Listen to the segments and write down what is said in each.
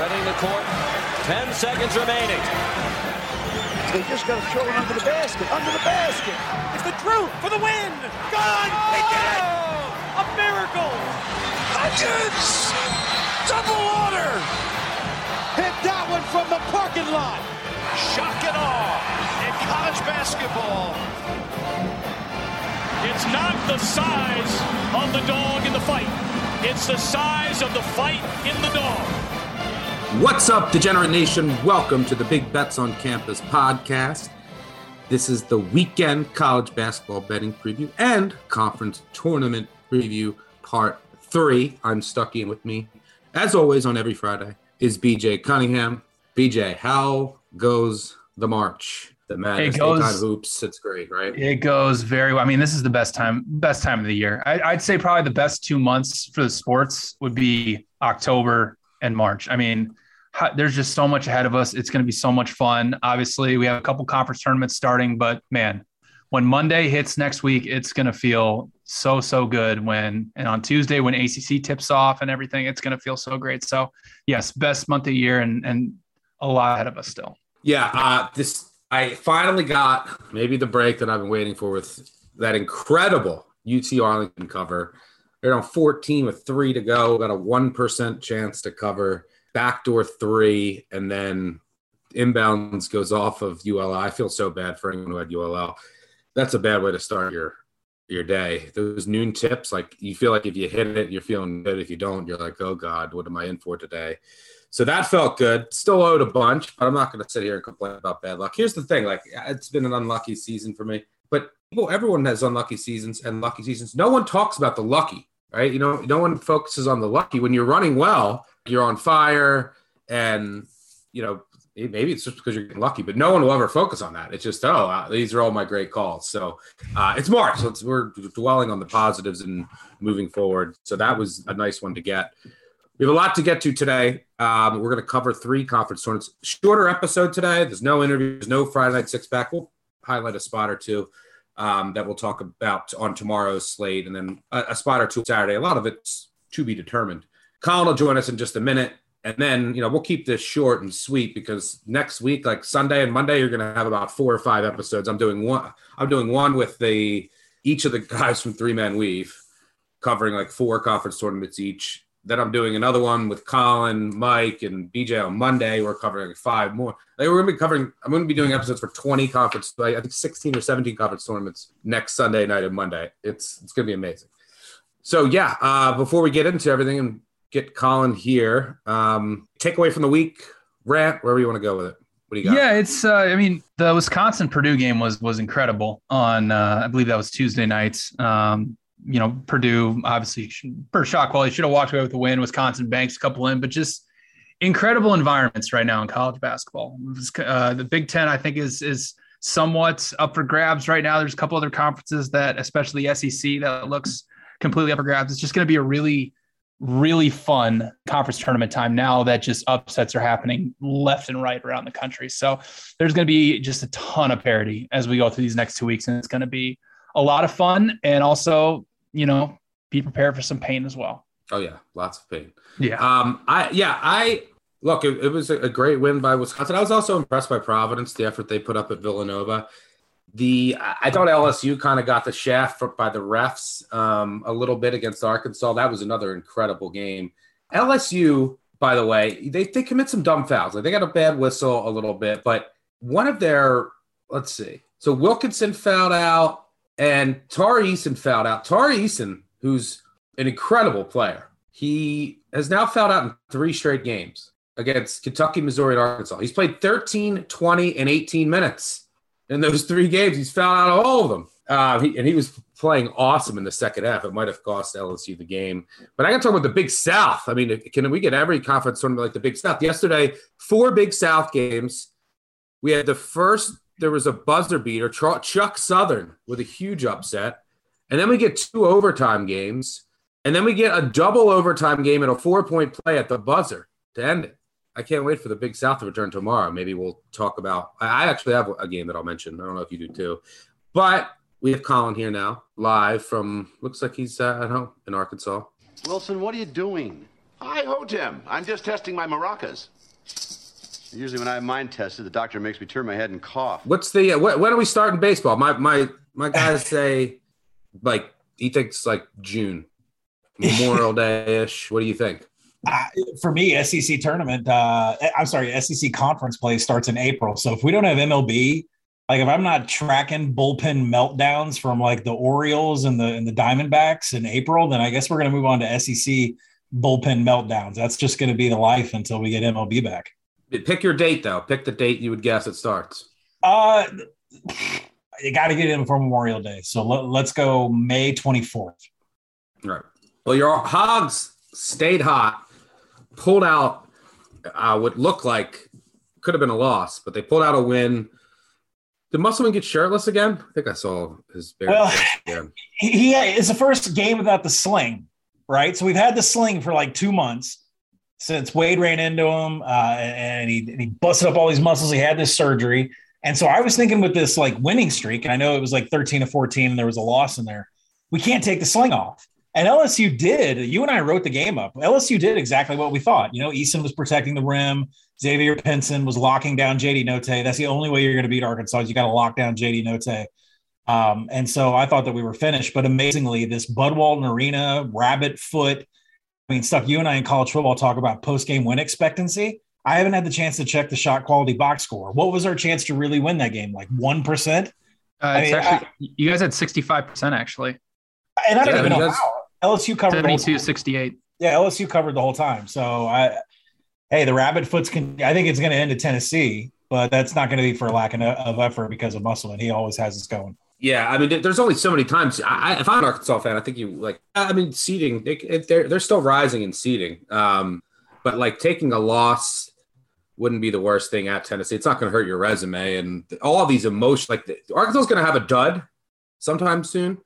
Spreading the court. Ten seconds remaining. They just got to throw it under the basket. Under the basket. It's the truth for the win. Gone. They did it. A miracle. Hudgens. Double order. Hit that one from the parking lot. Shock and awe in college basketball. It's not the size of the dog in the fight. It's the size of the fight in the dog. What's up, Degenerate Nation? Welcome to the Big Bets on Campus podcast. This is the weekend college basketball betting preview and conference tournament preview part three. I'm stuck in with me, as always, on every Friday is BJ Cunningham. BJ, how goes the march? The madness, It goes- hoops. It's great, right? It goes very well. I mean, this is the best time, best time of the year. I, I'd say probably the best two months for the sports would be October and March. I mean, there's just so much ahead of us. It's going to be so much fun. Obviously, we have a couple conference tournaments starting, but man, when Monday hits next week, it's going to feel so so good. When and on Tuesday when ACC tips off and everything, it's going to feel so great. So yes, best month of the year and and a lot ahead of us still. Yeah, uh, this I finally got maybe the break that I've been waiting for with that incredible UT Arlington cover. They're on 14 with three to go. Got a one percent chance to cover backdoor three, and then inbounds goes off of ULL. I feel so bad for anyone who had ULL. That's a bad way to start your your day. Those noon tips, like you feel like if you hit it, you're feeling good. If you don't, you're like, oh God, what am I in for today? So that felt good. Still owed a bunch, but I'm not going to sit here and complain about bad luck. Here's the thing: like it's been an unlucky season for me, but people, everyone has unlucky seasons and lucky seasons. No one talks about the lucky, right? You know, no one focuses on the lucky. When you're running well, you're on fire, and you know maybe it's just because you're lucky, but no one will ever focus on that. It's just oh, uh, these are all my great calls. So uh, it's March, so it's, we're dwelling on the positives and moving forward. So that was a nice one to get. We have a lot to get to today. Um, we're going to cover three conference tournaments. Shorter episode today. There's no interviews, no Friday night six pack. We'll highlight a spot or two um, that we'll talk about on tomorrow's slate, and then a, a spot or two Saturday. A lot of it's to be determined. Colin will join us in just a minute, and then you know we'll keep this short and sweet because next week, like Sunday and Monday, you're going to have about four or five episodes. I'm doing one. I'm doing one with the each of the guys from Three Man Weave, covering like four conference tournaments each then I'm doing another one with Colin, Mike, and BJ on Monday. We're covering five more. Like we're gonna be covering. I'm gonna be doing episodes for 20 conference, like I think 16 or 17 conference tournaments next Sunday night and Monday. It's it's gonna be amazing. So yeah, uh, before we get into everything and get Colin here, um, takeaway from the week, rant, wherever you want to go with it. What do you got? Yeah, it's. Uh, I mean, the Wisconsin Purdue game was was incredible on. Uh, I believe that was Tuesday nights. Um, you know, Purdue obviously per shot quality should have walked away with the win. Wisconsin banks a couple in, but just incredible environments right now in college basketball. Uh, the Big Ten, I think, is is somewhat up for grabs right now. There's a couple other conferences that, especially SEC, that looks completely up for grabs. It's just going to be a really, really fun conference tournament time now that just upsets are happening left and right around the country. So there's going to be just a ton of parity as we go through these next two weeks, and it's going to be a lot of fun and also, you know, be prepared for some pain as well. Oh yeah, lots of pain. Yeah. Um, I yeah, I look. It, it was a great win by Wisconsin. I was also impressed by Providence, the effort they put up at Villanova. The I thought LSU kind of got the shaft by the refs um, a little bit against Arkansas. That was another incredible game. LSU, by the way, they they commit some dumb fouls. Like they got a bad whistle a little bit, but one of their let's see. So Wilkinson fouled out and Tari Eason fouled out. Tari Eason, who's an incredible player, he has now fouled out in three straight games against Kentucky, Missouri, and Arkansas. He's played 13, 20, and 18 minutes in those three games. He's fouled out of all of them. Uh, he, and he was playing awesome in the second half. It might have cost LSU the game. But I got to talk about the Big South. I mean, can we get every conference tournament like the Big South? Yesterday, four Big South games. We had the first, there was a buzzer beater, Chuck Southern with a huge upset. And then we get two overtime games. And then we get a double overtime game and a four point play at the buzzer to end it. I can't wait for the Big South to return tomorrow. Maybe we'll talk about. I actually have a game that I'll mention. I don't know if you do too, but we have Colin here now, live from. Looks like he's uh, at home in Arkansas. Wilson, what are you doing? Hi, ho, Tim. I'm just testing my maracas. Usually, when I have mine tested, the doctor makes me turn my head and cough. What's the? Uh, when are we starting baseball? My my my guys say, like he thinks like June, Memorial Day ish. What do you think? Uh, for me, SEC tournament, uh, I'm sorry, SEC conference play starts in April. So if we don't have MLB, like if I'm not tracking bullpen meltdowns from like the Orioles and the and the Diamondbacks in April, then I guess we're going to move on to SEC bullpen meltdowns. That's just going to be the life until we get MLB back. Pick your date though. Pick the date you would guess it starts. Uh, you got to get in for Memorial Day, so let, us go May 24th. Right. Well, your Hogs stayed hot pulled out uh, what looked like could have been a loss, but they pulled out a win. Did Musselman get shirtless again? I think I saw his. Well, again. he it's the first game without the sling, right? So we've had the sling for like two months since Wade ran into him, uh, and he and he busted up all these muscles. He had this surgery, and so I was thinking with this like winning streak, and I know it was like thirteen to fourteen, and there was a loss in there. We can't take the sling off. And LSU did. You and I wrote the game up. LSU did exactly what we thought. You know, Eason was protecting the rim. Xavier Pinson was locking down JD Notae. That's the only way you're going to beat Arkansas. Is you got to lock down JD Notae. Um, and so I thought that we were finished. But amazingly, this Bud Walton Arena, Rabbit Foot, I mean, stuff you and I in college football talk about post game win expectancy. I haven't had the chance to check the shot quality box score. What was our chance to really win that game? Like 1%? Uh, I mean, actually, I, you guys had 65% actually. And I don't yeah, even know how. LSU covered 72 68. Yeah, LSU covered the whole time. So I hey, the rabbit foots can I think it's going to end at Tennessee, but that's not going to be for lack of effort because of Musselman he always has us going. Yeah, I mean, there's only so many times. I, if I'm an Arkansas fan, I think you like. I mean, seeding they, they're they're still rising in seeding, um, but like taking a loss wouldn't be the worst thing at Tennessee. It's not going to hurt your resume and all these emotions. Like the, Arkansas is going to have a dud sometime soon,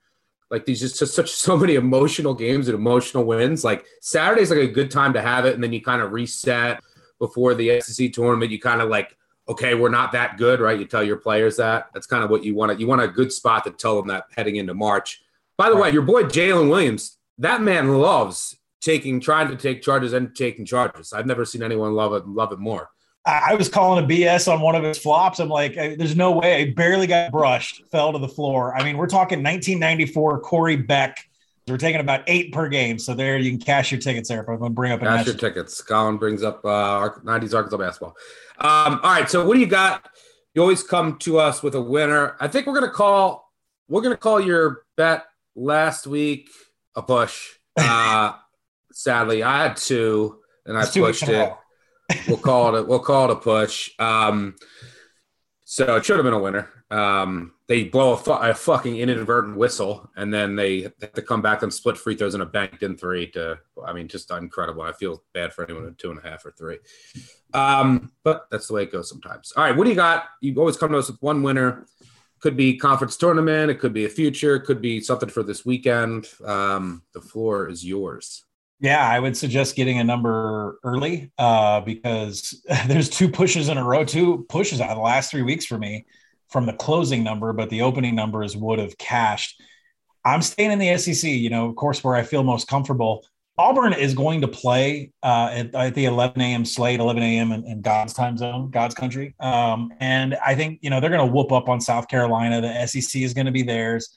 like these just, just such so many emotional games and emotional wins. Like Saturday's like a good time to have it, and then you kind of reset before the SEC tournament. You kind of like, okay, we're not that good, right? You tell your players that. That's kind of what you want. You want a good spot to tell them that heading into March. By the right. way, your boy Jaylin Williams, that man loves taking, trying to take charges and taking charges. I've never seen anyone love it, love it more. I was calling a BS on one of his flops. I'm like, there's no way. I barely got brushed, fell to the floor. I mean, we're talking 1994 Corey Beck. We're taking about eight per game. So there you can cash your tickets there. If I'm going to bring up a cash your tickets. Colin brings up uh, 90s Arkansas basketball. Um, all right. So what do you got? You always come to us with a winner. I think we're going to call, we're going to call your bet last week a push. Uh, sadly, I had two and I pushed it we'll call it. A, we'll call it a push. Um, so it should have been a winner. Um, they blow a, fu- a, fucking inadvertent whistle, and then they have to come back and split free throws in a banked in three. To I mean, just incredible. I feel bad for anyone at two and a half or three. Um, but that's the way it goes sometimes. All right, what do you got? You always come to us with one winner. Could be conference tournament. It could be a future. It could be something for this weekend. Um, the floor is yours. Yeah, I would suggest getting a number early uh, because there's two pushes in a row, two pushes out of the last three weeks for me from the closing number, but the opening numbers would have cashed. I'm staying in the SEC, you know, of course, where I feel most comfortable. Auburn is going to play uh, at, at, the 11 a.m. slate, 11 a.m. In, in, God's time zone, God's country. Um, and I think, you know, they're going to whoop up on South Carolina. The SEC is going to be theirs.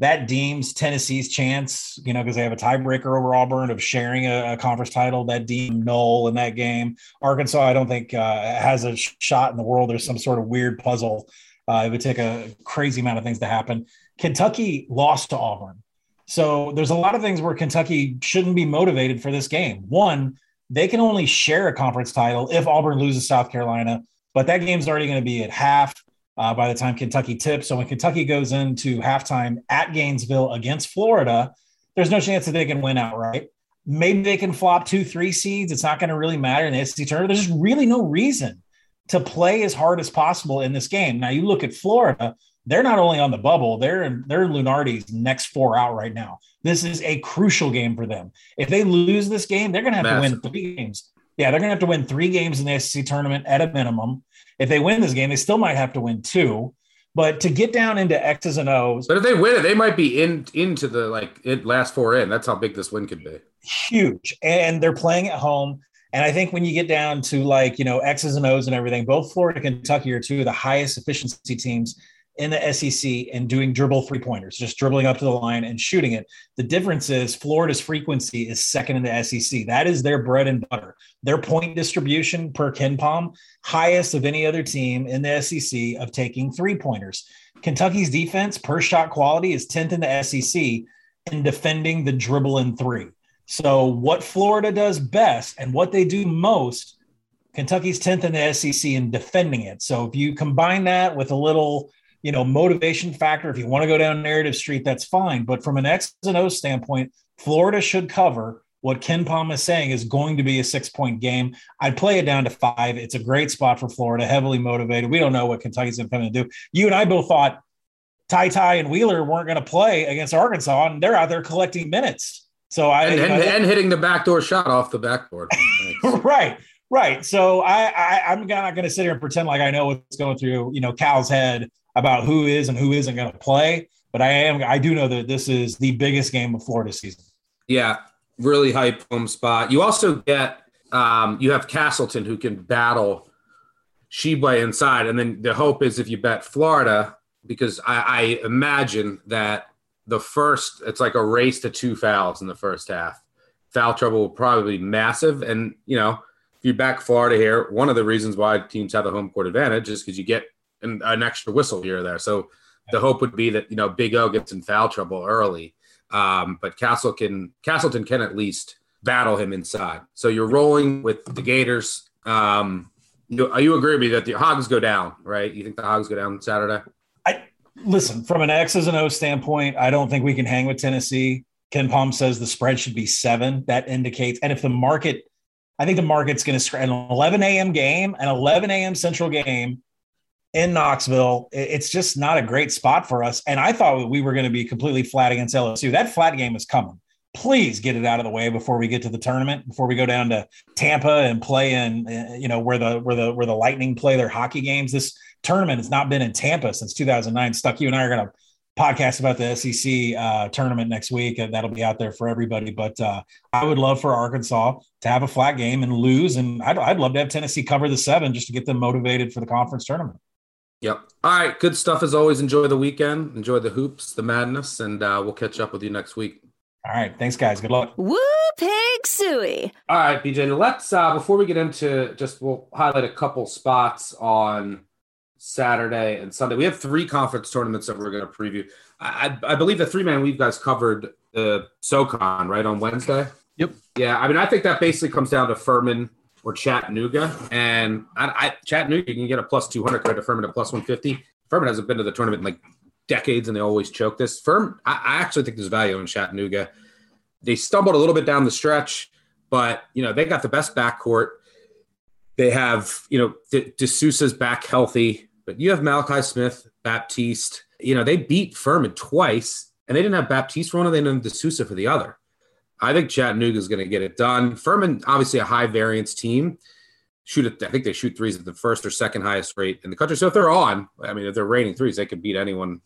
That deems Tennessee's chance, you know, because they have a tiebreaker over Auburn of sharing a, a, conference title. That deemed null in that game. Arkansas, I don't think uh, has a shot in the world. There's some sort of weird puzzle. Uh, it would take a crazy amount of things to happen. Kentucky lost to Auburn. So there's a lot of things where Kentucky shouldn't be motivated for this game. One, they can only share a conference title if Auburn loses South Carolina, but that game's already going to be at half uh, by the time Kentucky tips. So when Kentucky goes into halftime at Gainesville against Florida, there's no chance that they can win outright. Maybe they can flop two, three seeds. It's not going to really matter in the SEC tournament. There's just really no reason to play as hard as possible in this game. Now you look at Florida; they're not only on the bubble, they're in, they're in Lunardi's next four out right now. This is a crucial game for them. If they lose this game, they're going to have Massive. to win three games. Yeah, they're going to have to win three games in the SEC tournament at a minimum. If they win this game, they still might have to win two. But to get down into X's and O's, but if they win it, they might be in into the like it last four in. That's how big this win could be. Huge, and they're playing at home. And I think when you get down to like you know X's and O's and everything, both Florida and Kentucky are two of the highest efficiency teams in the SEC and doing dribble three pointers, just dribbling up to the line and shooting it. The difference is Florida's frequency is second in the SEC. That is their bread and butter. Their point distribution per KenPom, highest of any other team in the SEC of taking three pointers. Kentucky's defense per shot quality is 10th in the SEC in defending the dribble in three. So, what Florida does best and what they do most, Kentucky's 10th in the SEC in defending it. So, if you combine that with a little you know, motivation factor. If you want to go down narrative street, that's fine. But from an X and O standpoint, Florida should cover what KenPom is saying is going to be a six point game. I'd play it down to five. It's a great spot for Florida, heavily motivated. We don't know what Kentucky's going to do. You and I both thought Ty Ty and Wheeler weren't going to play against Arkansas, and they're out there collecting minutes. So I and, and, and hitting the backdoor shot off the backboard. right, right. So I, I I'm not going to sit here and pretend like I know what's going through you know Cal's head about who is and who isn't going to play. But I am I do know that this is the biggest game of Florida season. Yeah, really hype home spot. You also get um, you have Castleton who can battle Tshiebwe inside, and then the hope is if you bet Florida, because I, I imagine that the first it's like a race to two fouls in the first half. Foul trouble will probably be massive, and you know if you back Florida here, one of the reasons why teams have the home court advantage is because you get an, an extra whistle here or there. So the hope would be that you know Big O gets in foul trouble early, um, but Castle can Castleton can at least battle him inside. So you're rolling with the Gators. Um, you, you agree with me that the Hogs go down, right? You think the Hogs go down Saturday? I listen from an X's and O standpoint. I don't think we can hang with Tennessee. KenPom says the spread should be seven. That indicates, and if the market, I think the market's going to an 11 a.m. game, an 11 a.m. Central game in Knoxville. It's just not a great spot for us. And I thought we were going to be completely flat against LSU. That flat game is coming. Please get it out of the way before we get to the tournament, before we go down to Tampa and play in, you know, where the where the where the Lightning play their hockey games. This tournament has not been in Tampa since 2009. Stuck, you and I are going to podcast about the SEC uh, tournament next week. and That'll be out there for everybody. But uh, I would love for Arkansas to have a flat game and lose, and I'd, I'd love to have Tennessee cover the seven just to get them motivated for the conference tournament. Yep. All right. Good stuff as always. Enjoy the weekend. Enjoy the hoops, the madness, and uh, we'll catch up with you next week. All right. Thanks, guys. Good luck. Woo pig suey. All right, BJ. Let's uh, before we get into just we'll highlight a couple spots on Saturday and Sunday. We have three conference tournaments that we're going to preview. I, I, I believe the Three Man Weave guys covered the SoCon right on Wednesday. Yep. Yeah. I mean, I think that basically comes down to Furman or Chattanooga. And I, I, Chattanooga, you can get a plus 200 credit. Furman a plus 150. Furman hasn't been to the tournament in like decades and they always choke this. Firm, I, I actually think there's value in Chattanooga. They stumbled a little bit down the stretch, but, you know, they got the best backcourt. They have, you know, De, De back healthy, but you have Malachi Smith, Baptiste. You know, they beat Furman twice, and they didn't have Baptiste for one, and they didn't have De for the other. I think Chattanooga is going to get it done. Furman, obviously a high variance team. Shoot it. I think they shoot threes at the first or second highest rate in the country. So if they're on, I mean, if they're raining threes, they could beat anyone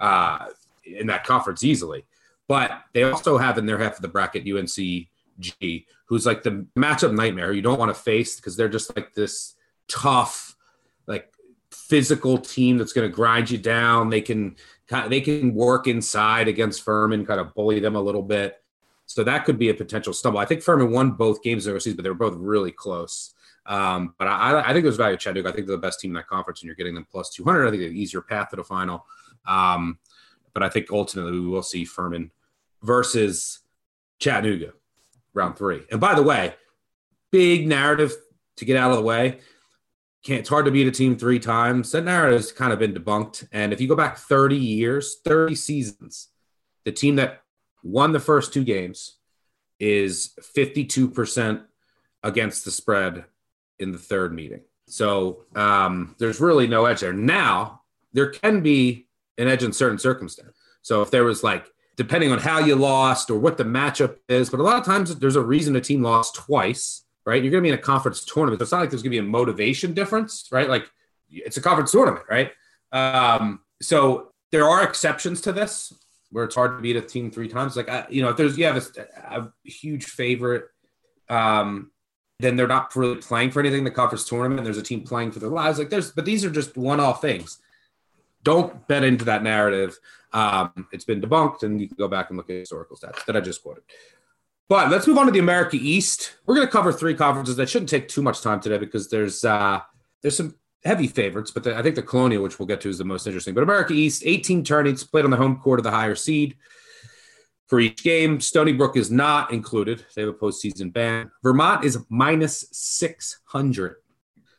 uh, in that conference easily. But they also have in their half of the bracket UNC G, who's like the matchup nightmare you don't want to face because they're just like this tough, like physical team that's going to grind you down. They can they can work inside against Furman, kind of bully them a little bit. So that could be a potential stumble. I think Furman won both games overseas, but they were both really close. Um, but I, I think there's value Chattanooga. I think they're the best team in that conference, and you're getting them plus 200. I think they have an easier path to the final. Um, but I think ultimately we will see Furman versus Chattanooga round three. And by the way, big narrative to get out of the way. Can't, it's hard to beat a team three times. That narrative has kind of been debunked. And if you go back 30 years, 30 seasons, the team that won the first two games is 52% against the spread in the third meeting. So um, there's really no edge there. Now, there can be an edge in certain circumstances. So if there was like, depending on how you lost or what the matchup is, but a lot of times there's a reason a team lost twice, right? You're going to be in a conference tournament. It's not like there's going to be a motivation difference, right? Like it's a conference tournament, right? Um, so there are exceptions to this where it's hard to beat a team three times. Like, I, you know, if there's, you have a, a huge favorite, um, then they're not really playing for anything in the conference tournament. There's a team playing for their lives. Like there's, but these are just one-off things. Don't bet into that narrative. Um, it's been debunked, and you can go back and look at historical stats that I just quoted. But let's move on to the America East. We're going to cover three conferences that shouldn't take too much time today because there's uh, there's some heavy favorites, but the, I think the Colonial, which we'll get to, is the most interesting. But America East, 18 tournaments played on the home court of the higher seed for each game. Stony Brook is not included. They have a postseason ban. Vermont is minus 600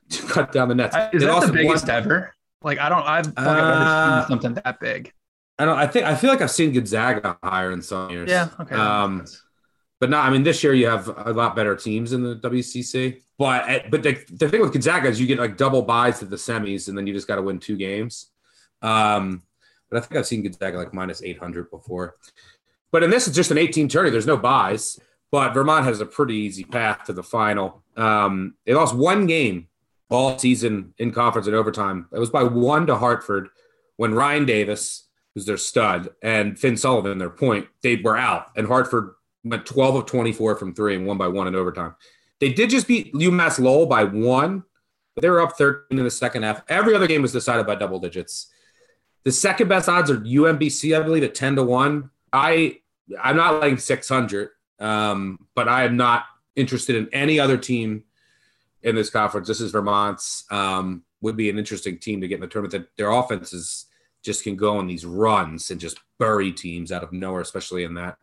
to cut down the nets. Is that the biggest won- ever? Like I don't, I've uh, ever seen something that big. I don't. I think I feel like I've seen Gonzaga higher in some years. Yeah. Okay. Um, but not. I mean, this year you have a lot better teams in the WCC. But eh, but the, the thing with Gonzaga is you get like double buys to the semis, and then you just got to win two games. Um, but I think I've seen Gonzaga like minus eight hundred before. But in this, it's just an 18 tourney. There's no buys. But Vermont has a pretty easy path to the final. Um, they lost one game all season in conference and overtime. It was by one to Hartford when Ryan Davis, who's their stud, and Finn Sullivan, their point, they were out. And Hartford went 12 of 24 from three and one by one in overtime. They did just beat UMass Lowell by one, but they were up 13 in the second half. Every other game was decided by double digits. The second best odds are UMBC, I believe, at 10 to 1. I I'm not laying 600, um, but I am not interested in any other team in this conference. This is Vermont's. Um, would be an interesting team to get in the tournament. That their offenses just can go on these runs and just bury teams out of nowhere, especially in that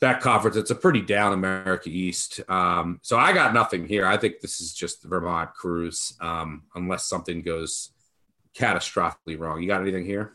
that conference. It's a pretty down America East. Um, so I got nothing here. I think this is just the Vermont cruise, um, unless something goes catastrophically wrong. You got anything here?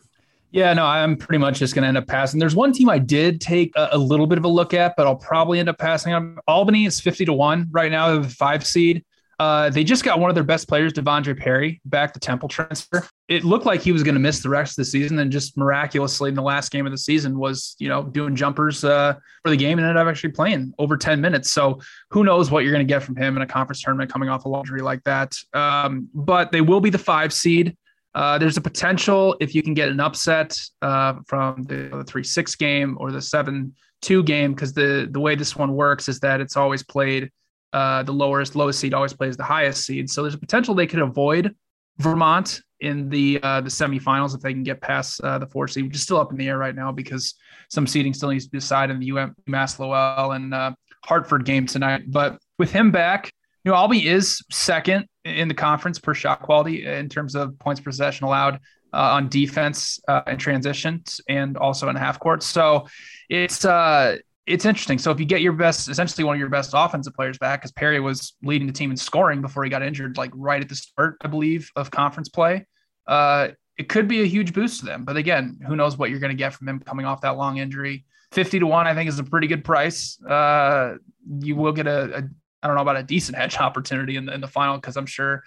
Yeah, no, I'm pretty much just going to end up passing. There's one team I did take a, a, little bit of a look at, but I'll probably end up passing on. Albany is 50 to 1 right now, the five seed. Uh, they just got one of their best players, Devondre Perry, back to Temple transfer. It looked like he was going to miss the rest of the season, and just miraculously in the last game of the season was, you know, doing jumpers uh, for the game and ended up actually playing over 10 minutes. So who knows what you're going to get from him in a conference tournament coming off a luxury like that. Um, but they will be the five seed. Uh, there's a potential if you can get an upset uh, from the, the three six game or the seven two game because the the way this one works is that it's always played uh, the lowest lowest seed always plays the highest seed. So there's a potential they could avoid Vermont in the uh, the semifinals if they can get past uh, the four seed, which is still up in the air right now because some seeding still needs to be decided in the UM, UMass Lowell and uh, Hartford game tonight. But with him back, you know, Albany is second in the conference per shot quality in terms of points per possession allowed uh, on defense uh, and transitions and also in half court. So it's uh, it's interesting. So if you get your best, essentially one of your best offensive players back, because Perry was leading the team in scoring before he got injured, like right at the start, I believe, of conference play. Uh, it could be a huge boost to them. But again, who knows what you're going to get from him coming off that long injury. 50 to 1, I think, is a pretty good price. Uh, you will get a, a, I don't know about a decent hedge opportunity in the, in the final, because I'm sure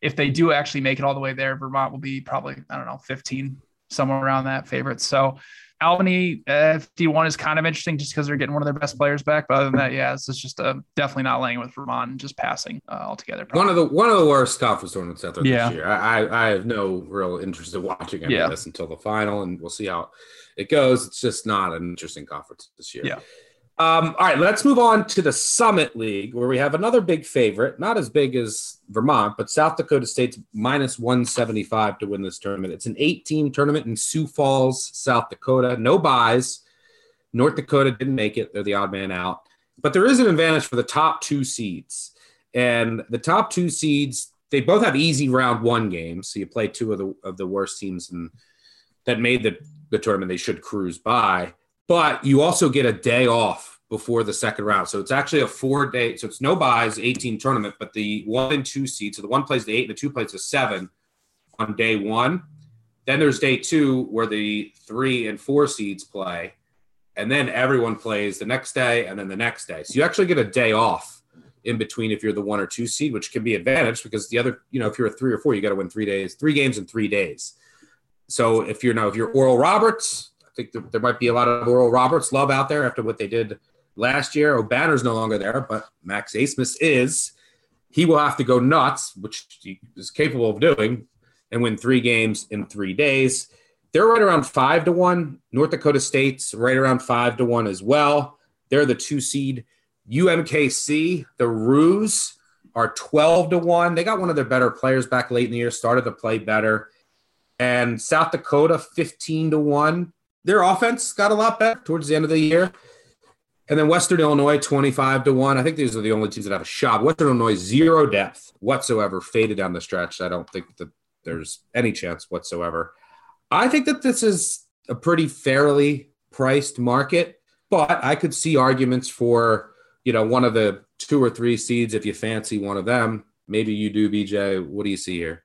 if they do actually make it all the way there, Vermont will be probably, I don't know, 15, somewhere around that favorite. So Albany uh, D1 is kind of interesting just because they're getting one of their best players back. But other than that, yeah, it's just uh, definitely not laying with Vermont and just passing uh, altogether. Probably. One of the one of the worst conference tournaments out there yeah. this year. I, I have no real interest in watching any yeah. of this until the final, and we'll see how it goes. It's just not an interesting conference this year. Yeah. Um, all right, let's move on to the Summit League, where we have another big favorite, not as big as Vermont, but South Dakota State's minus 175 to win this tournament. It's an eight team tournament in Sioux Falls, South Dakota. No buys. North Dakota didn't make it, they're the odd man out. But there is an advantage for the top two seeds. And the top two seeds, they both have easy round one games. So you play two of the of the worst teams and that made the, the tournament they should cruise by but you also get a day off before the second round. So it's actually a four day, so it's no buys, 18 tournament, but the one and two seeds, so the one plays the eight and the two plays the seven on day one. Then there's day two where the three and four seeds play. And then everyone plays the next day and then the next day. So you actually get a day off in between if you're the one or two seed, which can be advantage because the other, you know, if you're a three or four, you got to win three days, three games in three days. So if you're now, if you're Oral Roberts, think there, there might be a lot of Oral Roberts love out there after what they did last year. Obanor's no longer there, but Max Abmas is. He will have to go nuts, which he is capable of doing, and win three games in three days. They're right around five to one. North Dakota State's right around five to one as well. They're the two seed. UMKC, the Roos are 12 to 1. They got one of their better players back late in the year, started to play better. And South Dakota, 15 to 1 their offense got a lot better towards the end of the year. And then Western Illinois, 25 to 1. I think these are the only teams that have a shot. Western Illinois, zero depth whatsoever, faded down the stretch. I don't think that there's any chance whatsoever. I think that this is a pretty fairly priced market, but I could see arguments for, you know, one of the two or three seeds if you fancy one of them. Maybe you do, BJ. What do you see here?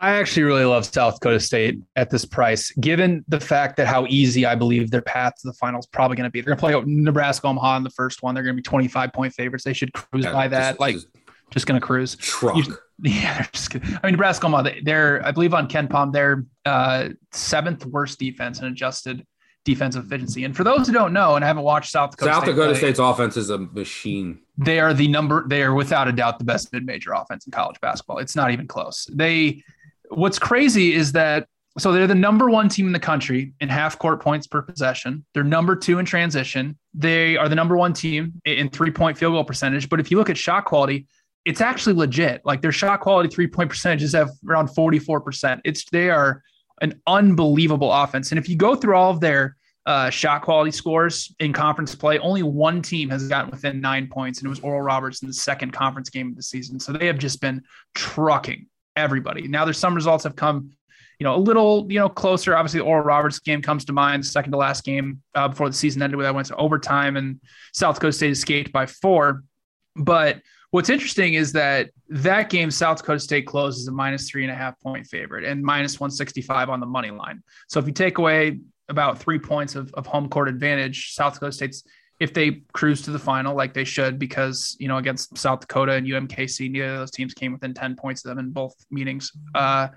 I actually really love South Dakota State at this price, given the fact that how easy I believe their path to the final is probably going to be. They're going to play Nebraska Omaha in the first one. They're going to be 25 point favorites. They should cruise yeah, by that. Just, like, just, just going to cruise. Truck. You, yeah, just, I mean, Nebraska Omaha, they're, I believe on KenPom, they're uh, seventh worst defense and adjusted defensive efficiency. And for those who don't know and haven't watched South Dakota, South State Dakota play, State's offense is a machine. They are the number. They are without a doubt the best mid-major offense in college basketball. It's not even close. They what's crazy is that so they're the number one team in the country in half court points per possession. They're number two in transition. They are the number one team in three point field goal percentage. But if you look at shot quality, it's actually legit. Like their shot quality three point percentages have around 44%. It's they are an unbelievable offense. And if you go through all of their uh, shot quality scores in conference play, only one team has gotten within nine points, and it was Oral Roberts in the second conference game of the season. So they have just been trucking everybody. Now there's some results have come, you know, a little, you know, closer. Obviously, the Oral Roberts game comes to mind, second to last game uh, before the season ended, where that went to overtime and South Dakota State escaped by four. But what's interesting is that that game, South Dakota State closes as a minus three and a half point favorite and minus 165 on the money line. So if you take away about three points of, of home court advantage, South Dakota State's if they cruise to the final like they should, because you know against South Dakota and UMKC, neither of those teams came within ten points of them in both meetings. Uh,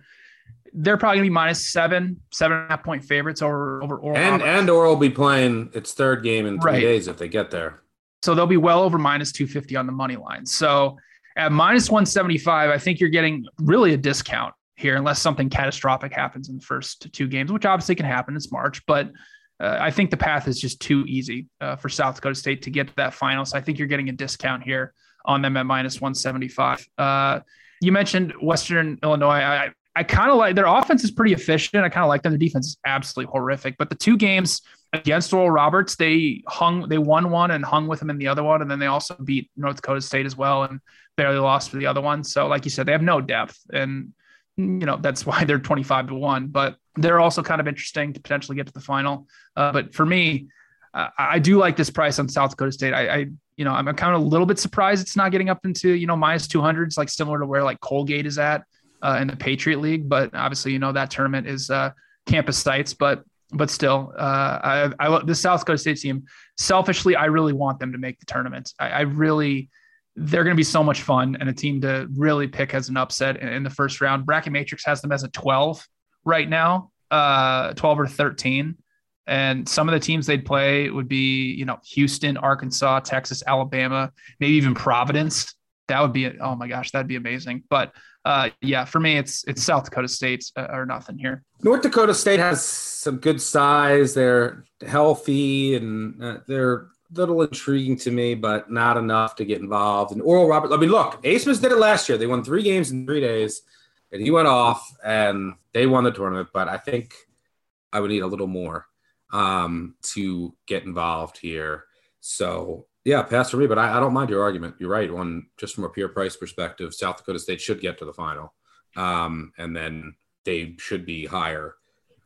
they're probably gonna be minus seven, seven and a half point favorites over over Oral. And Roberts. and Oral will be playing its third game in three right. days if they get there. So they'll be well over minus two fifty on the money line. So at minus one seventy five, I think you're getting really a discount here, unless something catastrophic happens in the first two games, which obviously can happen. It's March, but uh, I think the path is just too easy uh, for South Dakota State to get to that final. So I think you're getting a discount here on them at minus 175. Uh, you mentioned Western Illinois. I, I kind of like their offense is pretty efficient. I kind of like them. Their defense is absolutely horrific. But the two games against Oral Roberts, they hung, they won one and hung with them in the other one, and then they also beat North Dakota State as well and barely lost for the other one. So, like you said, they have no depth, and you know that's why they're 25 to one. But they're also kind of interesting to potentially get to the final. Uh, but for me, uh, I do like this price on South Dakota State. I, I, you know, I'm kind of a little bit surprised it's not getting up into you know minus 200s, like similar to where like Colgate is at uh, in the Patriot League. But obviously, you know that tournament is uh, campus sites, but but still, uh, I, I the South Dakota State team. Selfishly, I really want them to make the tournament. I, I really they're going to be so much fun and a team to really pick as an upset in the first round. Bracket Matrix has them as a 12 right now, uh, 12 or 13. And some of the teams they'd play would be, you know, Houston, Arkansas, Texas, Alabama, maybe even Providence. That would be, oh my gosh, that'd be amazing. But uh, yeah, for me, it's it's South Dakota State uh, or nothing here. North Dakota State has some good size. They're healthy and uh, they're a little intriguing to me, but not enough to get involved. And Oral Roberts, I mean, look, Smith did it last year. They won three games in three days, and he went off and they won the tournament. But I think I would need a little more um, to get involved here. So yeah, pass for me, but I, I, don't mind your argument. You're right. On just from a pure price perspective, South Dakota State should get to the final, um, and then they should be higher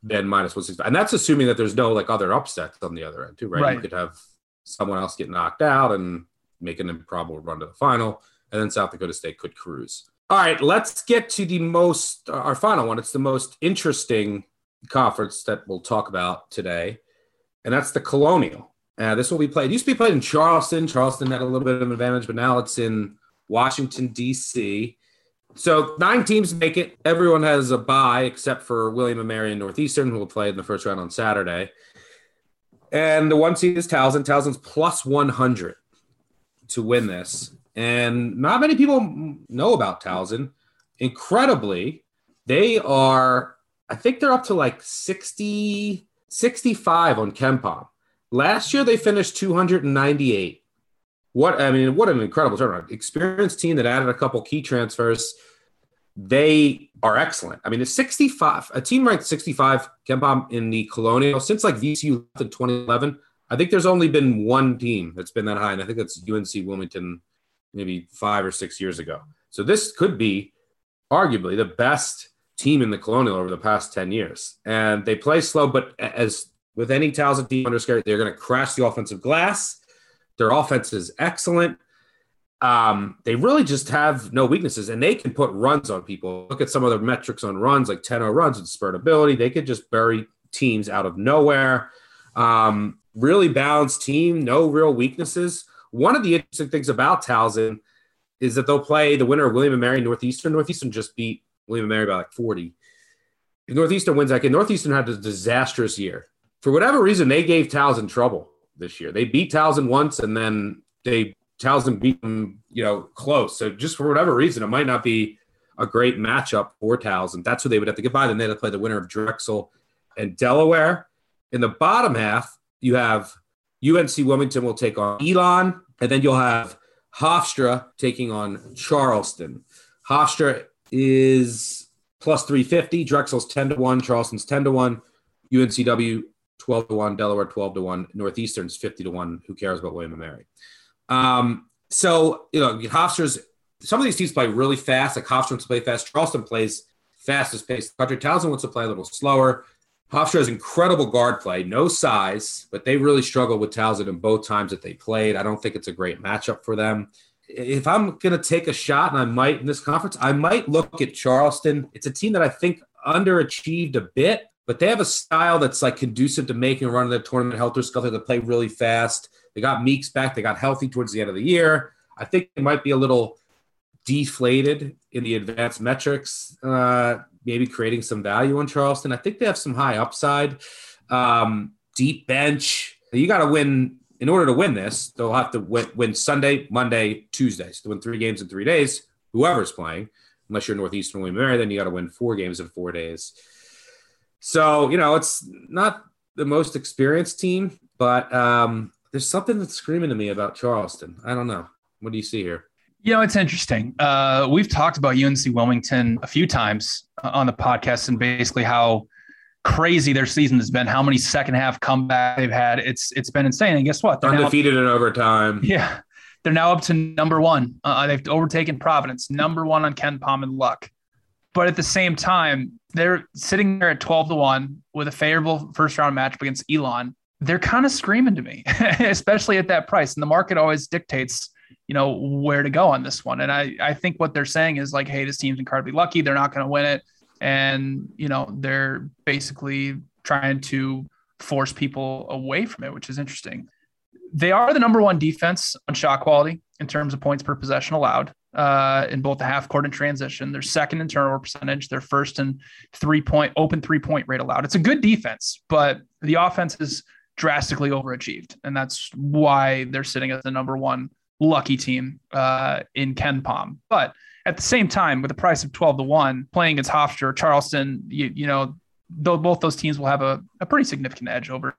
than minus one sixty. And that's assuming that there's no like other upsets on the other end too, right? right? You could have someone else get knocked out and make an improbable run to the final, and then South Dakota State could cruise. All right, let's get to the most our final one. It's the most interesting conference that we'll talk about today, and that's the Colonial. Uh, this will be played. Used to be played in Charleston. Charleston had a little bit of an advantage, but now it's in Washington D.C. So nine teams make it. Everyone has a bye except for William and Mary and Northeastern, who will play in the first round on Saturday. And the one seed is Towson. Towson's plus 100 to win this. And not many people know about Towson. Incredibly, they are, I think they're up to like 60, 65 on KenPom. Last year they finished 298. What I mean, what an incredible turnaround! Experienced team that added a couple key transfers. They are excellent. I mean, it's 65. A team ranked 65 KenPom in the Colonial since like VCU in 2011. I think there's only been one team that's been that high, and I think that's UNC Wilmington, maybe five or six years ago. So this could be arguably the best team in the Colonial over the past 10 years. And they play slow, but as with any Towson team under Scarry, they're going to crash the offensive glass. Their offense is excellent. Um, they really just have no weaknesses, and they can put runs on people. Look at some of the metrics on runs, like 10 0 runs and spurt ability. They could just bury teams out of nowhere. Um, really balanced team, no real weaknesses. One of the interesting things about Towson is that they'll play the winner of William and Mary Northeastern. Northeastern just beat William and Mary by like 40. If Northeastern wins that game, Northeastern had a disastrous year for whatever reason, they gave Towson trouble this year. They beat Towson once, and then they Towson beat them, you know, close. So just for whatever reason, it might not be a great matchup for Towson. That's who they would have to get by. Then they have to play the winner of Drexel and Delaware. In the bottom half, you have UNC Wilmington will take on Elon, and then you'll have Hofstra taking on Charleston. Hofstra is plus 350, Drexel's 10 to 1, Charleston's 10 to 1, UNCW 12 to 1, Delaware 12 to 1, Northeastern's 50 to 1. Who cares about William and Mary? Um, so, you know, Hofstra's, some of these teams play really fast. Like Hofstra wants to play fast. Charleston plays fastest pace. Country Towson wants to play a little slower. Hofstra has incredible guard play, no size, but they really struggled with Towson in both times that they played. I don't think it's a great matchup for them. If I'm going to take a shot, and I might in this conference, I might look at Charleston. It's a team that I think underachieved a bit, but they have a style that's like conducive to making a run in the tournament. Helter Skelter to play really fast. They got Meeks back. They got healthy towards the end of the year. I think it might be a little deflated in the advanced metrics, uh, maybe creating some value on Charleston. I think they have some high upside. Um, deep bench. You got to win in order to win this. They'll have to win, win Sunday, Monday, Tuesday. So win three games in three days, whoever's playing, unless you're Northeastern William Mary, then you got to win four games in four days. So, you know, it's not the most experienced team, but um, there's something that's screaming to me about Charleston. I don't know. What do you see here? You know, it's interesting. Uh, we've talked about UNC Wilmington a few times on the podcast and basically how crazy their season has been, how many second half comebacks they've had. It's it's been insane. And guess what? They're Undefeated now, in overtime. Yeah. They're now up to number one. Uh, they've overtaken Providence, number one on KenPom and luck. But at the same time, they're sitting there at 12 to 1 with a favorable first round matchup against Elon. They're kind of screaming to me, especially at that price. And the market always dictates, you know, where to go on this one. And I, I think what they're saying is like, hey, this team's incredibly lucky. They're not going to win it. And, you know, they're basically trying to force people away from it, which is interesting. They are the number one defense on shot quality in terms of points per possession allowed uh, in both the half court and transition. They're second in turnover percentage. They're first in three point open three point rate allowed. It's a good defense, but the offense is drastically overachieved, and that's why they're sitting as the number one lucky team uh, in KenPom. But at the same time, with a price of twelve to one, playing against Hofstra, Charleston, you, you know, though both those teams will have a, a pretty significant edge over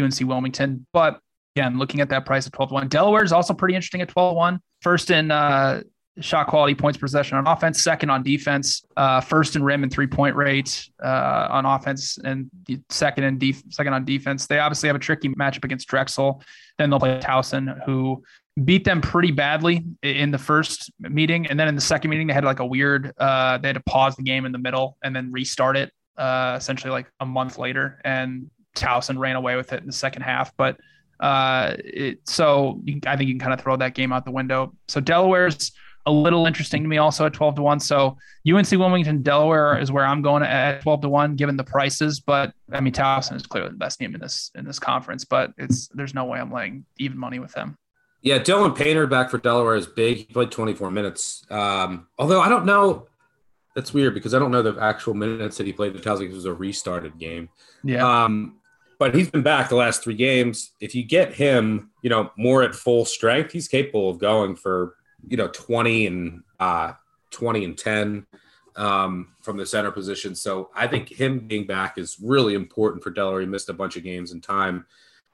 UNC Wilmington. But again, looking at that price of 12 to 1. Delaware is also pretty interesting at 12 to 1. First in uh, shot quality, points possession on offense, second on defense, uh, first in rim and three point rate uh, on offense, and second in def- second on defense. They obviously have a tricky matchup against Drexel. Then they'll play Towson, who beat them pretty badly in the first meeting, and then in the second meeting they had like a weird. Uh, they had to pause the game in the middle and then restart it uh, essentially like a month later, and Towson ran away with it in the second half, but. Uh, it, so I think you can kind of throw that game out the window. So Delaware's a little interesting to me also at 12 to 1. So UNC Wilmington, Delaware is where I'm going at 12 to 1 given the prices. But I mean, Towson is clearly the best team in this in this conference, but it's there's no way I'm laying even money with them. Yeah, Dylan Painter back for Delaware is big. He played 24 minutes. Um, although I don't know, that's weird because I don't know the actual minutes that he played. It tells me it was a restarted game. Yeah. Um, but he's been back the last three games. If you get him, you know, more at full strength, he's capable of going for you know 20 and uh 20 and 10 um, from the center position. So I think him being back is really important for Delaware. He missed a bunch of games in time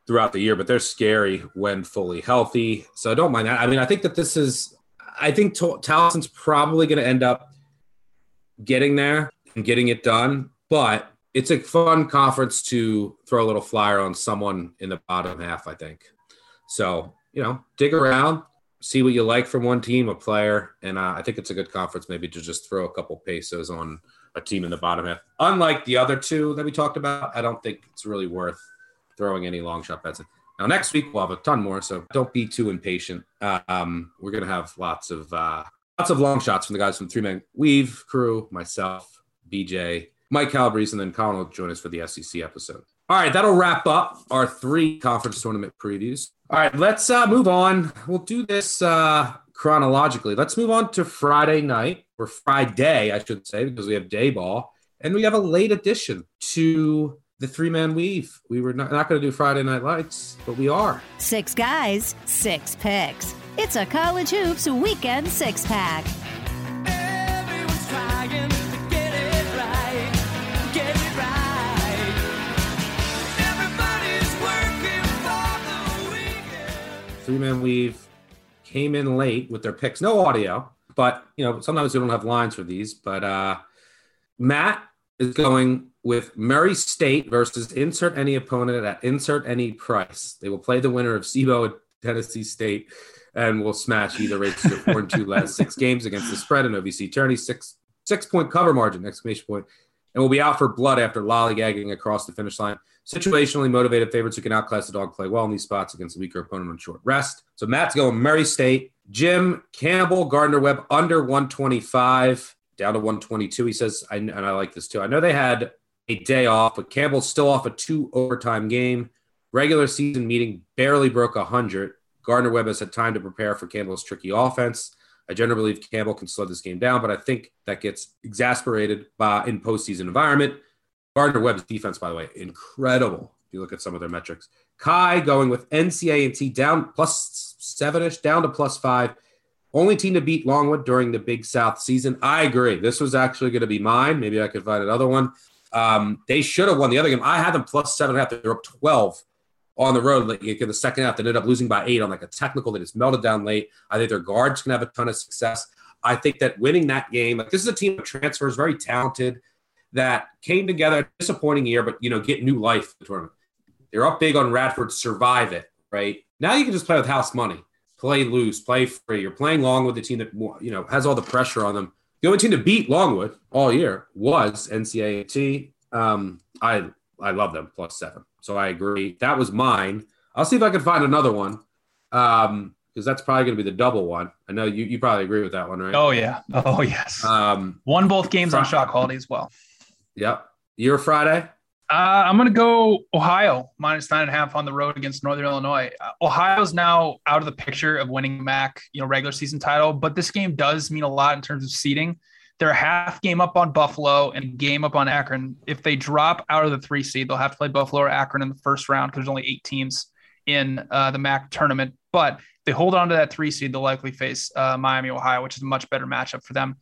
throughout the year, but they're scary when fully healthy. So I don't mind that. I mean, I think that this is, I think Towson's probably going to end up getting there and getting it done, but it's a fun conference to throw a little flyer on someone in the bottom half, I think. So, you know, dig around, see what you like from one team, a player, and uh, I think it's a good conference maybe to just throw a couple pesos on a team in the bottom half. Unlike the other two that we talked about, I don't think it's really worth throwing any long shot bets in. Now next week we'll have a ton more, so don't be too impatient. Um, we're gonna have lots of uh, lots of long shots from the guys from Three Man Weave crew, myself, BJ, Mike Calabrese, and then Colin will join us for the SEC episode. All right, that'll wrap up our three conference tournament previews. All right, let's uh, move on. We'll do this uh, chronologically. Let's move on to Friday night, or Friday, I should say, because we have day ball. And we have a late addition to the three man weave. We were not, not going to do Friday Night Lights, but we are. Six guys, six picks. It's a college hoops weekend six pack. Three Man Weave came in late with their picks. No audio, but you know sometimes we don't have lines for these. But uh, Matt is going with Murray State versus insert any opponent at insert any price. They will play the winner of SIBO at Tennessee State and will smash either rates to four and two last six games against the spread in OVC tourney. Six six point cover margin exclamation point, and we'll be out for blood after lollygagging across the finish line. Situationally motivated favorites who can outclass the dog play well in these spots against a weaker opponent on short rest. So Matt's going Murray State, Jim Campbell, Gardner Webb under 125 down to 122. He says, I, and I like this too. I know they had a day off, but Campbell's still off a two overtime game. Regular season meeting barely broke 100. Gardner Webb has had time to prepare for Campbell's tricky offense. I generally believe Campbell can slow this game down, but I think that gets exasperated by in postseason environment. Gardner Webb's defense, by the way, incredible. If you look at some of their metrics, Kai going with NCA&T down plus seven-ish, down to plus five. Only team to beat Longwood during the Big South season. I agree. This was actually going to be mine. Maybe I could find another one. Um, they should have won the other game. I had them plus seven and a half. They're up 12 on the road like, in the second half. They ended up losing by eight on like a technical that just melted down late. I think their guards can have a ton of success. I think that winning that game, like this is a team of transfers, very talented that came together. a Disappointing year, but you know, get new life the tournament. They're up big on Radford, survive it, right? Now you can just play with house money, play loose, play free. You're playing long with the team that you know has all the pressure on them. The only team to beat Longwood all year was NCAA. Um, I I love them plus seven, so I agree. That was mine. I'll see if I can find another one. Um, because that's probably going to be the double one. I know you, you probably agree with that one, right? Oh yeah. Oh yes. Um, Won both games Friday. on shot quality as well. Yep. Your Friday? Uh, I'm going to go Ohio minus nine and a half on the road against Northern Illinois. Uh, Ohio's now out of the picture of winning MAC, you know, regular season title, but this game does mean a lot in terms of seeding. They're a half game up on Buffalo and game up on Akron. If they drop out of the three seed, they'll have to play Buffalo or Akron in the first round because there's only eight teams in uh, the MAC tournament. But they hold on to that three seed, they'll likely face uh, Miami, Ohio, which is a much better matchup for them.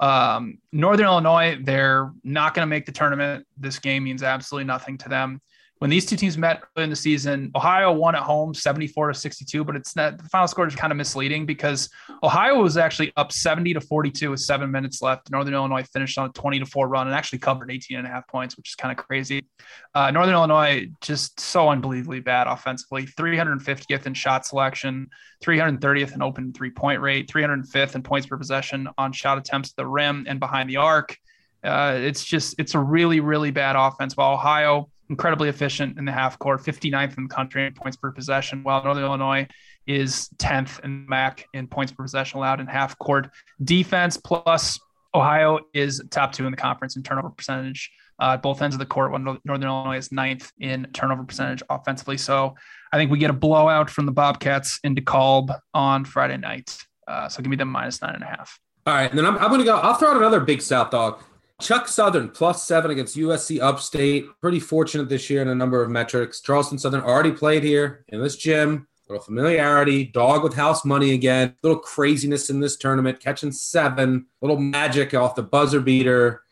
Um, Northern Illinois, they're not going to make the tournament. This game means absolutely nothing to them. When these two teams met in the season, Ohio won at home 74 to 62, but it's not the final score is kind of misleading because Ohio was actually up 70 to 42 with seven minutes left. Northern Illinois finished on a 20 to 4 run and actually covered 18 and a half points, which is kind of crazy. Uh, Northern Illinois just so unbelievably bad offensively 350th in shot selection, 330th in open three point rate, 305th in points per possession on shot attempts at the rim and behind the arc. Uh, it's just, it's a really, really bad offense. While Ohio, incredibly efficient in the half court, 59th in the country in points per possession, while Northern Illinois is 10th in MAC in points per possession allowed in half court defense. Plus, Ohio is top two in the conference in turnover percentage uh, both ends of the court. When Northern Illinois is ninth in turnover percentage offensively. So I think we get a blowout from the Bobcats in DeKalb on Friday night. Uh, so give me them minus nine and a half. All right, and then I'm, I'm going to go. I'll throw out another big South dog. Chuck Southern plus seven against USC Upstate. Pretty fortunate this year in a number of metrics. Charleston Southern already played here in this gym. A little familiarity, dog with house money again. A Little craziness in this tournament, catching seven. A Little magic off the buzzer beater.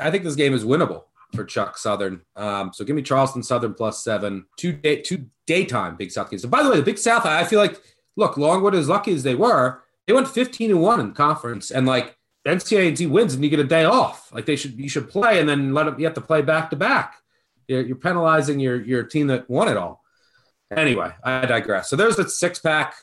I think this game is winnable for Chuck Southern. Um, so give me Charleston Southern plus seven. Two day, two daytime Big South games. So by the way, the Big South, I feel like, look, Longwood as lucky as they were, they went 15 and one in conference, and like NCAA wins and you get a day off. Like they should you should play and then let them you have to play back to back. You're, penalizing your your team that won it all. Anyway, I digress. So there's the six pack.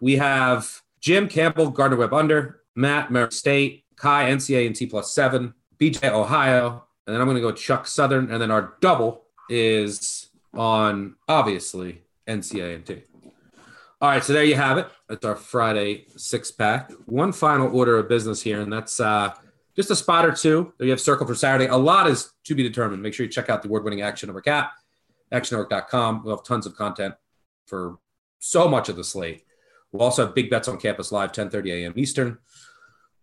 We have Jim Campbell, Gardner Webb under, Matt Murray State, Kai NCAA and T plus seven, BJ Ohio, and then I'm going to go Chuck Southern, and then our double is on obviously NCAA and T. All right, so there you have it. That's our Friday six pack. One final order of business here, and that's uh, just a spot or two that we have circled for Saturday. A lot is to be determined. Make sure you check out the award winning Action Network app, actionnetwork.com. We'll have tons of content for so much of the slate. We'll also have big bets on campus live, 10 30 a.m. Eastern.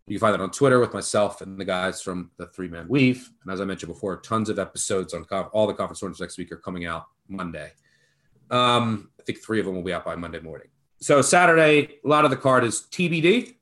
You can find that on Twitter with myself and the guys from the Three Man Weave. And as I mentioned before, tons of episodes on all the conference owners next week are coming out Monday. Um, I think three of them will be out by Monday morning. So Saturday, a lot of the card is TBD,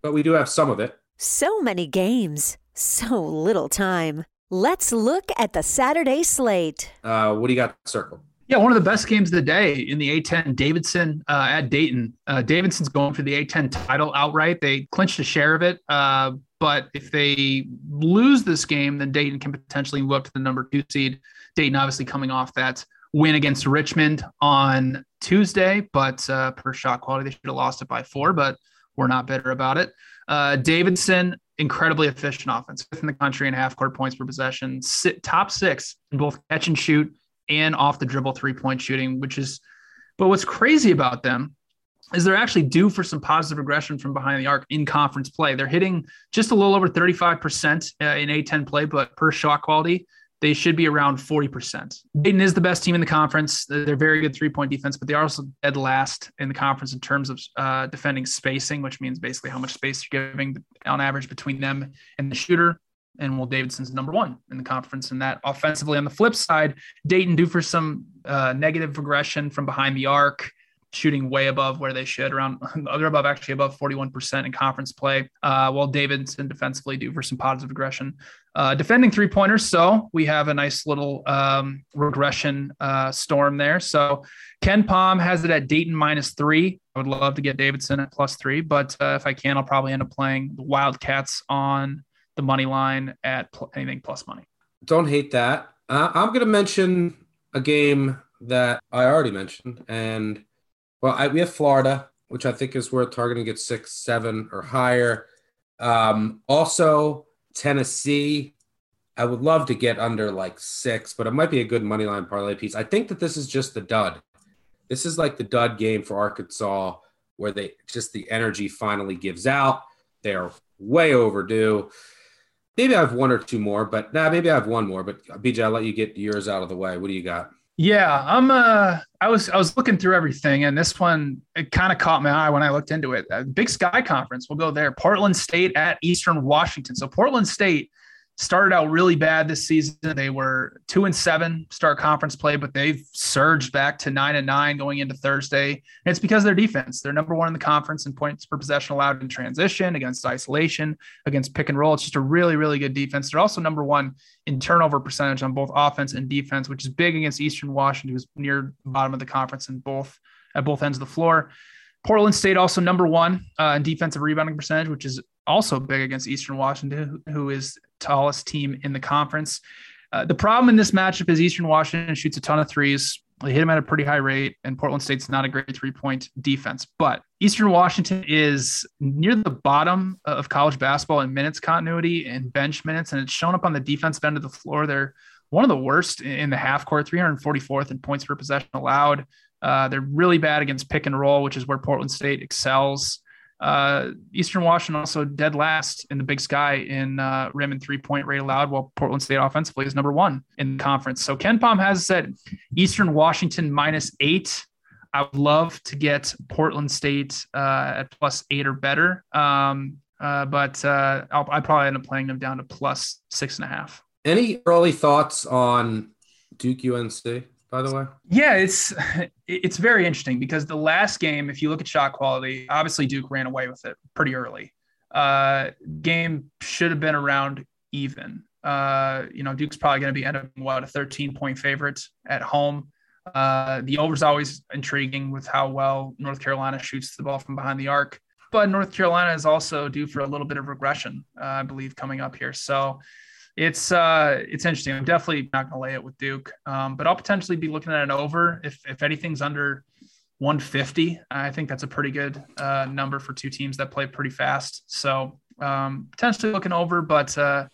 but we do have some of it. So many games, so little time. Let's look at the Saturday slate. Uh, what do you got circled? Yeah, one of the best games of the day in the A10. Davidson uh, at Dayton. Uh, Davidson's going for the A10 title outright. They clinched a share of it, uh, but if they lose this game, then Dayton can potentially move up to the number two seed. Dayton obviously coming off that win against Richmond on Tuesday, but uh, per shot quality, they should have lost it by four, but we're not bitter about it. Uh, Davidson, incredibly efficient offense, fifth in the country in half court points per possession, sit, top six in both catch and shoot and off the dribble three point shooting, which is, but what's crazy about them is they're actually due for some positive regression from behind the arc in conference play. They're hitting just a little over 35% uh, in A10 play, but per shot quality, they should be around 40%. Dayton is the best team in the conference. They're very good three point defense, but they are also dead last in the conference in terms of uh, defending spacing, which means basically how much space you're giving on average between them and the shooter. And Will Davidson's number one in the conference in that offensively. On the flip side, Dayton due for some uh, negative regression from behind the arc shooting way above where they should, around they're above actually above 41% in conference play, uh, while Davidson defensively due for some positive aggression. Uh, defending three pointers, so we have a nice little um, regression uh, storm there. So KenPom has it at Dayton minus three. I would love to get Davidson at plus three, but uh, if I can, I'll probably end up playing the Wildcats on the money line at pl- anything plus money. Don't hate that. Uh, I'm going to mention a game that I already mentioned, and well, I, we have Florida, which I think is worth targeting at six, seven, or higher. Um, also, Tennessee. I would love to get under like six, but it might be a good money line parlay piece. I think that this is just the dud. This is like the dud game for Arkansas, where they just the energy finally gives out. They are way overdue. Maybe I have one or two more, but nah, maybe I have one more. But BJ, I'll let you get yours out of the way. What do you got? Yeah, I'm. Uh, I was I was looking through everything, and this one it kind of caught my eye when I looked into it. Uh, Big Sky Conference, we'll go there. Portland State at Eastern Washington. So Portland State started out really bad this season. They were two and seven start conference play, but they've surged back to nine and nine going into Thursday. And it's because their defense. They're number one in the conference in points per possession allowed in transition, against isolation, against pick and roll. It's just a really, really good defense. They're also number one in turnover percentage on both offense and defense, which is big against Eastern Washington, who's near bottom of the conference in both at both ends of the floor. Portland State also number one uh, in defensive rebounding percentage, which is also big against Eastern Washington, who is tallest team in the conference. Uh, the problem in this matchup is Eastern Washington shoots a ton of threes. They hit them at a pretty high rate, and Portland State's not a great three point defense. But Eastern Washington is near the bottom of college basketball in minutes continuity and bench minutes, and it's shown up on the defensive end of the floor. They're one of the worst in the half court, 344th in points per possession allowed. Uh, they're really bad against pick and roll, which is where Portland State excels. Uh, Eastern Washington also dead last in the Big Sky in uh, rim and three point rate allowed, while Portland State offensively is number one in the conference. So KenPom has said Eastern Washington minus eight. I would love to get Portland State uh, at plus eight or better, um, uh, but uh, I'll, I'd probably end up playing them down to plus six and a half. Any early thoughts on Duke UNC? By the way? Yeah, it's it's very interesting because the last game, if you look at shot quality, obviously Duke ran away with it pretty early. Uh, game should have been around even. Uh, you know, Duke's probably going to be end up what a 13 point favorite at home. Uh, the is always intriguing with how well North Carolina shoots the ball from behind the arc, but North Carolina is also due for a little bit of regression, uh, I believe, coming up here. So it's uh it's interesting. I'm definitely not gonna lay it with Duke, um, but I'll potentially be looking at an over if if anything's under 150. I think that's a pretty good uh, number for two teams that play pretty fast. So um, potentially looking over, but uh,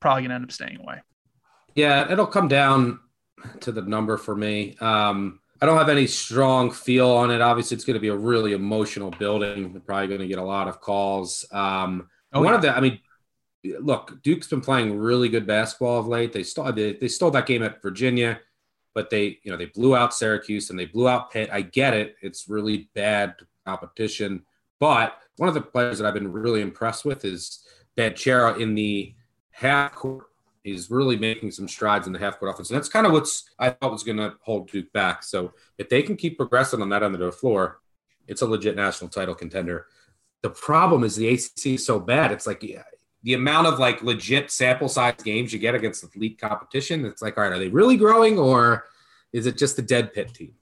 probably gonna end up staying away. Yeah, it'll come down to the number for me. Um, I don't have any strong feel on it. Obviously, it's going to be a really emotional building. We're probably going to get a lot of calls. Um, oh, one yeah. of the, I mean, look, Duke's been playing really good basketball of late. They stole they, they stole that game at Virginia, but they you know they blew out Syracuse and they blew out Pitt. I get it; it's really bad competition. But one of the players that I've been really impressed with is Banchero in the half court. He's really making some strides in the half court offense, and that's kind of what's I thought was going to hold Duke back. So if they can keep progressing on that end of the floor, it's a legit national title contender. The problem is the ACC is so bad. It's like yeah, the amount of like legit sample size games you get against the elite competition, it's like, all right, are they really growing or is it just a dead pit team?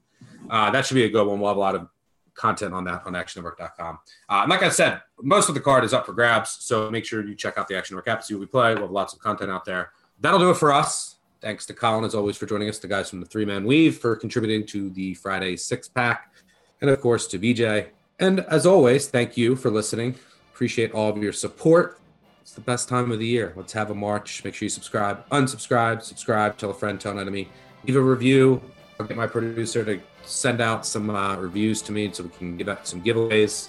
Uh, that should be a good one. We'll have a lot of content on that on actionnetwork.com. Uh, and like I said, most of the card is up for grabs. So make sure you check out the Action Network app, see what we play. We'll have lots of content out there. That'll do it for us. Thanks to Colin, as always, for joining us, the guys from the Three Man Weave for contributing to the Friday six pack, and of course to BJ. And as always, thank you for listening. Appreciate all of your support. It's the best time of the year. Let's have a March. Make sure you subscribe, unsubscribe, subscribe, tell a friend, tell an enemy. Leave a review. I'll get my producer to send out some uh, reviews to me so we can give out some giveaways.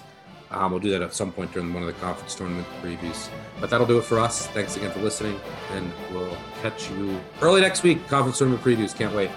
Um, we'll do that at some point during one of the conference tournament previews. But that'll do it for us. Thanks again for listening, and we'll catch you early next week. Conference tournament previews. Can't wait.